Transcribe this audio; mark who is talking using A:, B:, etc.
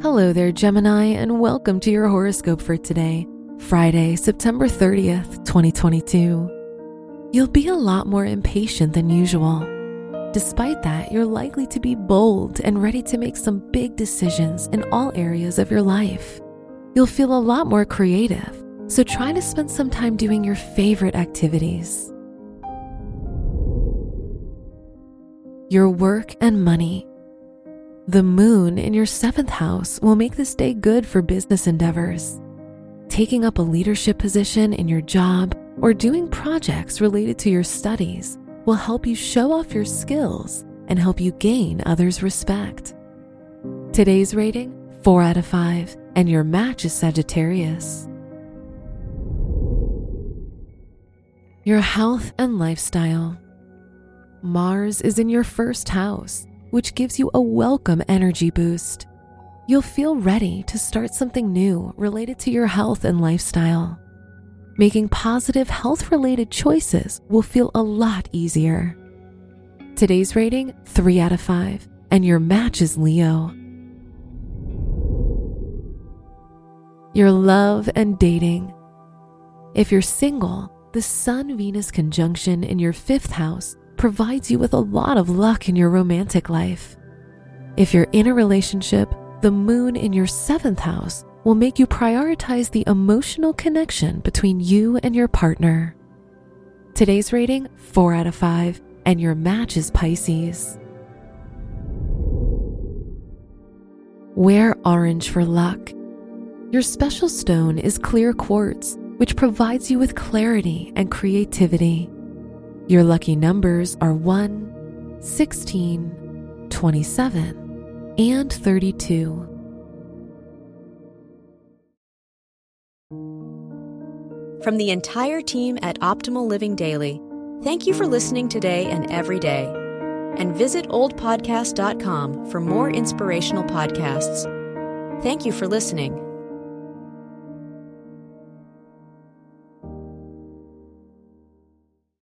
A: Hello there, Gemini, and welcome to your horoscope for today, Friday, September 30th, 2022. You'll be a lot more impatient than usual. Despite that, you're likely to be bold and ready to make some big decisions in all areas of your life. You'll feel a lot more creative, so try to spend some time doing your favorite activities. Your work and money. The moon in your seventh house will make this day good for business endeavors. Taking up a leadership position in your job or doing projects related to your studies will help you show off your skills and help you gain others' respect. Today's rating 4 out of 5, and your match is Sagittarius. Your health and lifestyle. Mars is in your first house which gives you a welcome energy boost. You'll feel ready to start something new related to your health and lifestyle. Making positive health related choices will feel a lot easier. Today's rating 3 out of 5, and your match is Leo. Your love and dating. If you're single, the Sun Venus conjunction in your fifth house provides you with a lot of luck in your romantic life. If you're in a relationship, the moon in your seventh house will make you prioritize the emotional connection between you and your partner. Today's rating 4 out of 5, and your match is Pisces. Wear orange for luck. Your special stone is clear quartz, which provides you with clarity and creativity. Your lucky numbers are 1, 16, 27, and 32.
B: From the entire team at Optimal Living Daily, thank you for listening today and every day. And visit oldpodcast.com for more inspirational podcasts. Thank you for listening.